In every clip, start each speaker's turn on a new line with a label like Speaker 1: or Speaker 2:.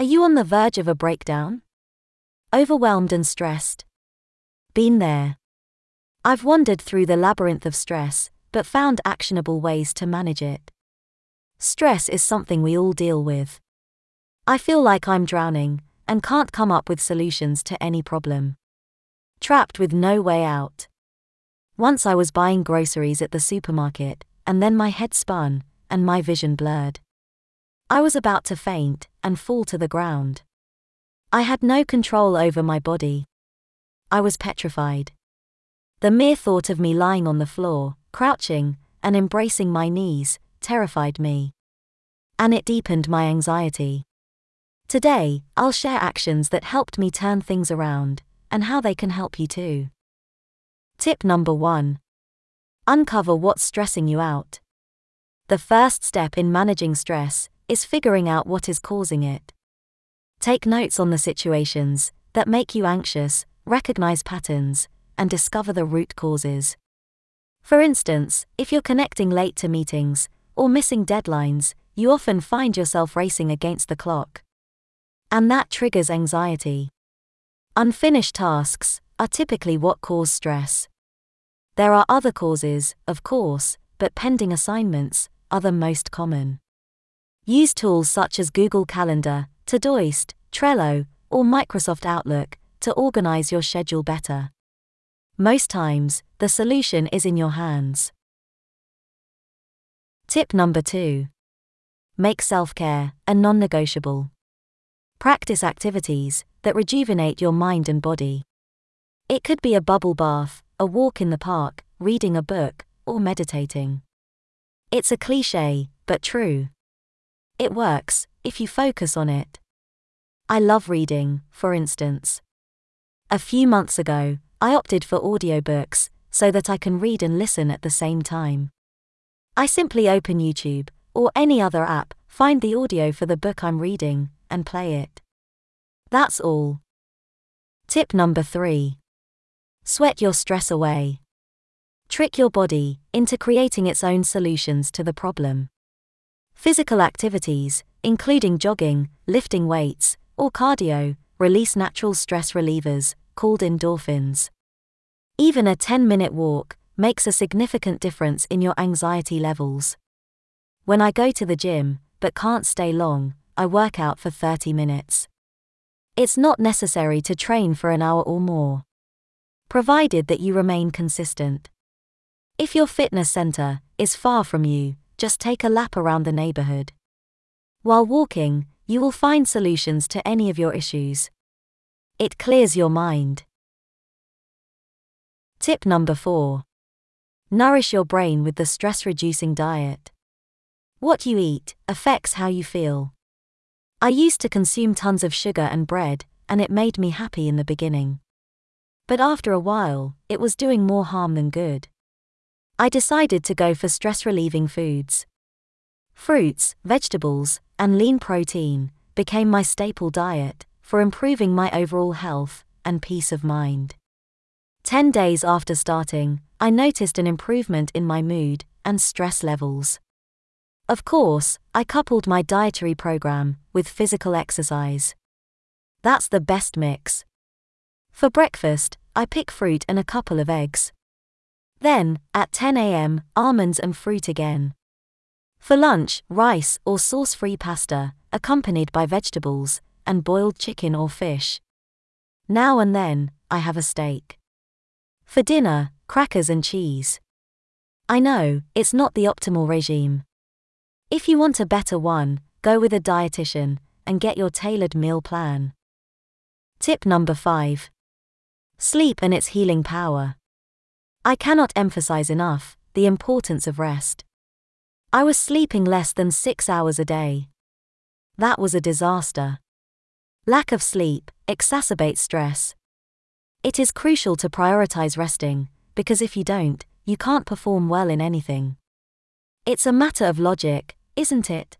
Speaker 1: Are you on the verge of a breakdown? Overwhelmed and stressed? Been there. I've wandered through the labyrinth of stress, but found actionable ways to manage it. Stress is something we all deal with. I feel like I'm drowning and can't come up with solutions to any problem. Trapped with no way out. Once I was buying groceries at the supermarket, and then my head spun and my vision blurred. I was about to faint and fall to the ground. I had no control over my body. I was petrified. The mere thought of me lying on the floor, crouching, and embracing my knees, terrified me. And it deepened my anxiety. Today, I'll share actions that helped me turn things around, and how they can help you too. Tip number 1 Uncover what's stressing you out. The first step in managing stress is figuring out what is causing it. Take notes on the situations that make you anxious, recognize patterns, and discover the root causes. For instance, if you're connecting late to meetings or missing deadlines, you often find yourself racing against the clock. And that triggers anxiety. Unfinished tasks are typically what cause stress. There are other causes, of course, but pending assignments are the most common. Use tools such as Google Calendar, Todoist, Trello, or Microsoft Outlook to organize your schedule better. Most times, the solution is in your hands. Tip number 2 Make self care a non negotiable. Practice activities that rejuvenate your mind and body. It could be a bubble bath, a walk in the park, reading a book, or meditating. It's a cliche, but true. It works, if you focus on it. I love reading, for instance. A few months ago, I opted for audiobooks, so that I can read and listen at the same time. I simply open YouTube, or any other app, find the audio for the book I'm reading, and play it. That's all. Tip number 3 Sweat your stress away. Trick your body into creating its own solutions to the problem. Physical activities, including jogging, lifting weights, or cardio, release natural stress relievers, called endorphins. Even a 10 minute walk makes a significant difference in your anxiety levels. When I go to the gym, but can't stay long, I work out for 30 minutes. It's not necessary to train for an hour or more. Provided that you remain consistent. If your fitness center is far from you, just take a lap around the neighborhood. While walking, you will find solutions to any of your issues. It clears your mind. Tip number 4 Nourish your brain with the stress reducing diet. What you eat affects how you feel. I used to consume tons of sugar and bread, and it made me happy in the beginning. But after a while, it was doing more harm than good. I decided to go for stress relieving foods. Fruits, vegetables, and lean protein became my staple diet for improving my overall health and peace of mind. Ten days after starting, I noticed an improvement in my mood and stress levels. Of course, I coupled my dietary program with physical exercise. That's the best mix. For breakfast, I pick fruit and a couple of eggs. Then, at 10 am, almonds and fruit again. For lunch, rice or sauce free pasta, accompanied by vegetables, and boiled chicken or fish. Now and then, I have a steak. For dinner, crackers and cheese. I know, it's not the optimal regime. If you want a better one, go with a dietitian and get your tailored meal plan. Tip number 5 Sleep and its healing power. I cannot emphasize enough the importance of rest. I was sleeping less than six hours a day. That was a disaster. Lack of sleep exacerbates stress. It is crucial to prioritize resting, because if you don't, you can't perform well in anything. It's a matter of logic, isn't it?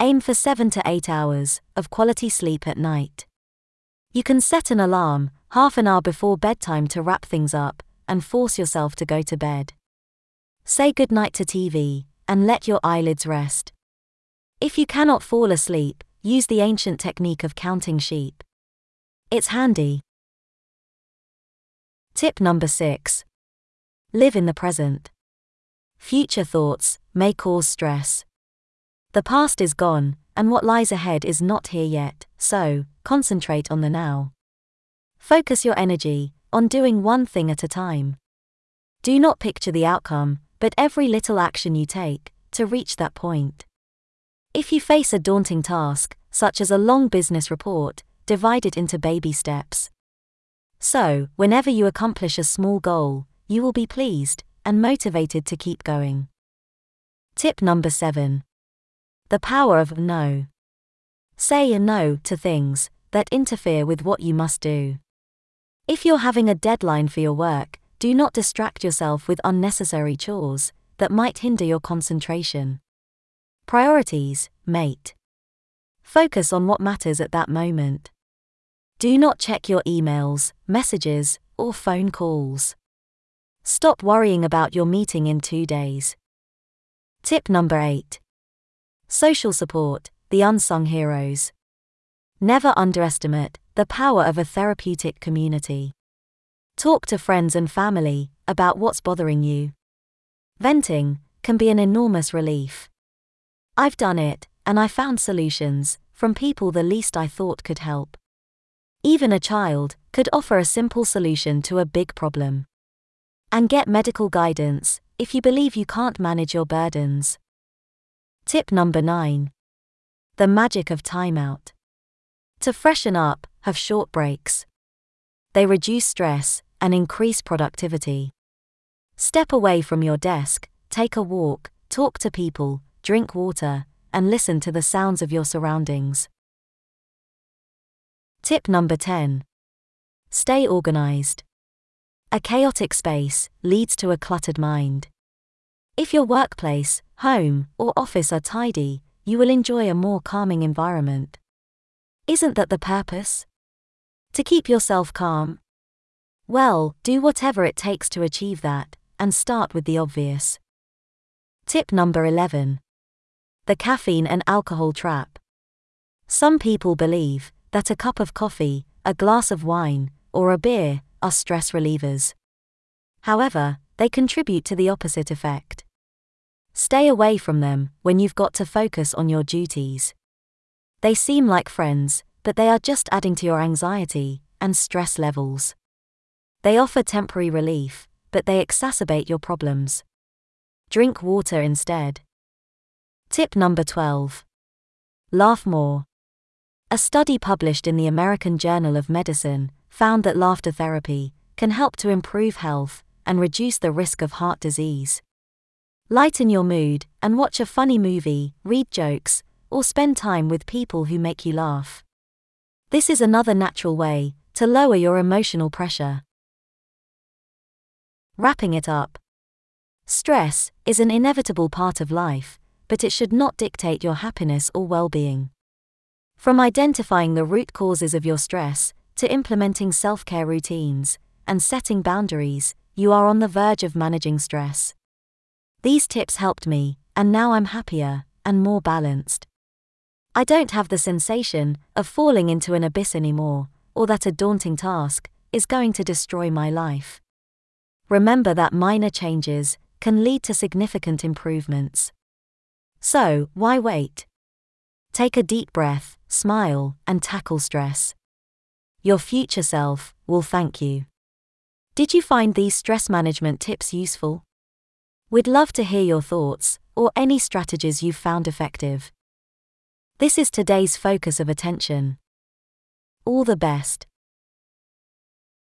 Speaker 1: Aim for 7 to 8 hours of quality sleep at night. You can set an alarm half an hour before bedtime to wrap things up and force yourself to go to bed. Say goodnight to TV and let your eyelids rest. If you cannot fall asleep, use the ancient technique of counting sheep. It's handy. Tip number 6. Live in the present. Future thoughts may cause stress. The past is gone, and what lies ahead is not here yet, so, concentrate on the now. Focus your energy on doing one thing at a time. Do not picture the outcome, but every little action you take to reach that point. If you face a daunting task, such as a long business report, divide it into baby steps. So, whenever you accomplish a small goal, you will be pleased and motivated to keep going. Tip number 7 The power of no. Say a no to things that interfere with what you must do. If you're having a deadline for your work, do not distract yourself with unnecessary chores that might hinder your concentration. Priorities, mate. Focus on what matters at that moment. Do not check your emails, messages, or phone calls. Stop worrying about your meeting in two days. Tip number 8 Social support, the unsung heroes. Never underestimate the power of a therapeutic community. Talk to friends and family about what's bothering you. Venting can be an enormous relief. I've done it, and I found solutions from people the least I thought could help. Even a child could offer a simple solution to a big problem. And get medical guidance if you believe you can't manage your burdens. Tip number 9 The magic of timeout. To freshen up, have short breaks. They reduce stress and increase productivity. Step away from your desk, take a walk, talk to people, drink water, and listen to the sounds of your surroundings. Tip number 10 Stay organized. A chaotic space leads to a cluttered mind. If your workplace, home, or office are tidy, you will enjoy a more calming environment. Isn't that the purpose? To keep yourself calm? Well, do whatever it takes to achieve that, and start with the obvious. Tip number 11 the caffeine and alcohol trap. Some people believe that a cup of coffee, a glass of wine, or a beer are stress relievers. However, they contribute to the opposite effect. Stay away from them when you've got to focus on your duties. They seem like friends, but they are just adding to your anxiety and stress levels. They offer temporary relief, but they exacerbate your problems. Drink water instead. Tip number 12. Laugh more. A study published in the American Journal of Medicine found that laughter therapy can help to improve health and reduce the risk of heart disease. Lighten your mood and watch a funny movie, read jokes, or spend time with people who make you laugh. This is another natural way to lower your emotional pressure. Wrapping it up. Stress is an inevitable part of life but it should not dictate your happiness or well being. From identifying the root causes of your stress, to implementing self care routines, and setting boundaries, you are on the verge of managing stress. These tips helped me, and now I'm happier and more balanced. I don't have the sensation of falling into an abyss anymore, or that a daunting task is going to destroy my life. Remember that minor changes can lead to significant improvements. So, why wait? Take a deep breath, smile, and tackle stress. Your future self will thank you. Did you find these stress management tips useful? We'd love to hear your thoughts or any strategies you've found effective. This is today's focus of attention. All the best.